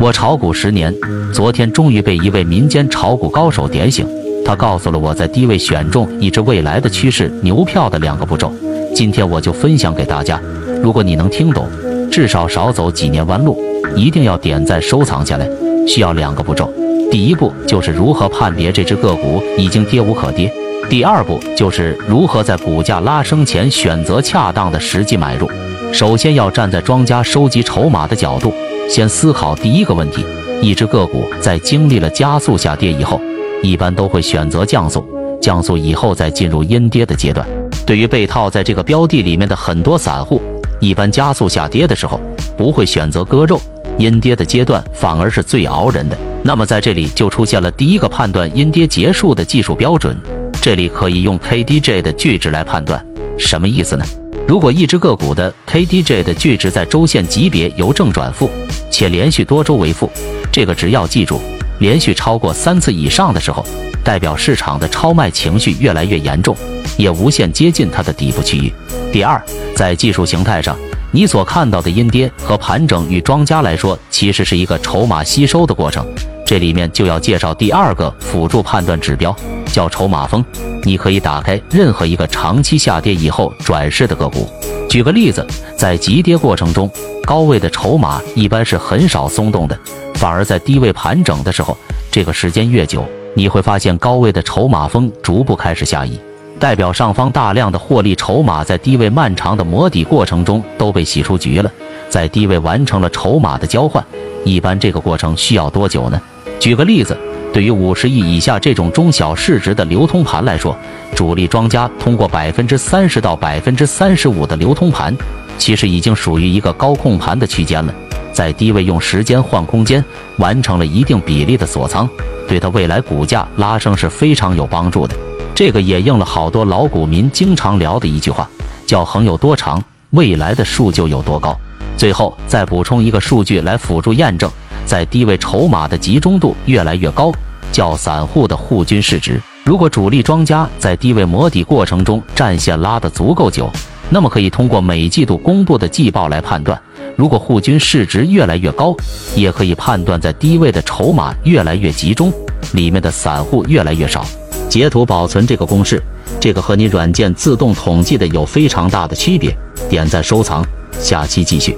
我炒股十年，昨天终于被一位民间炒股高手点醒。他告诉了我在低位选中一只未来的趋势牛票的两个步骤。今天我就分享给大家。如果你能听懂，至少少走几年弯路。一定要点赞收藏下来。需要两个步骤。第一步就是如何判别这只个股已经跌无可跌。第二步就是如何在股价拉升前选择恰当的时机买入。首先要站在庄家收集筹码的角度。先思考第一个问题：一只个股在经历了加速下跌以后，一般都会选择降速，降速以后再进入阴跌的阶段。对于被套在这个标的里面的很多散户，一般加速下跌的时候不会选择割肉，阴跌的阶段反而是最熬人的。那么在这里就出现了第一个判断阴跌结束的技术标准，这里可以用 KDJ 的巨值来判断，什么意思呢？如果一只个股的 KDJ 的巨值在周线级别由正转负，且连续多周为负，这个值要记住，连续超过三次以上的时候，代表市场的超卖情绪越来越严重，也无限接近它的底部区域。第二，在技术形态上，你所看到的阴跌和盘整，与庄家来说，其实是一个筹码吸收的过程。这里面就要介绍第二个辅助判断指标，叫筹码峰。你可以打开任何一个长期下跌以后转势的个股。举个例子，在急跌过程中，高位的筹码一般是很少松动的，反而在低位盘整的时候，这个时间越久，你会发现高位的筹码峰逐步开始下移，代表上方大量的获利筹码在低位漫长的磨底过程中都被洗出局了，在低位完成了筹码的交换。一般这个过程需要多久呢？举个例子，对于五十亿以下这种中小市值的流通盘来说，主力庄家通过百分之三十到百分之三十五的流通盘，其实已经属于一个高控盘的区间了。在低位用时间换空间，完成了一定比例的锁仓，对它未来股价拉升是非常有帮助的。这个也应了好多老股民经常聊的一句话，叫“横有多长，未来的树就有多高”。最后再补充一个数据来辅助验证。在低位筹码的集中度越来越高，较散户的户均市值。如果主力庄家在低位磨底过程中战线拉得足够久，那么可以通过每季度公布的季报来判断。如果户均市值越来越高，也可以判断在低位的筹码越来越集中，里面的散户越来越少。截图保存这个公式，这个和你软件自动统计的有非常大的区别。点赞收藏，下期继续。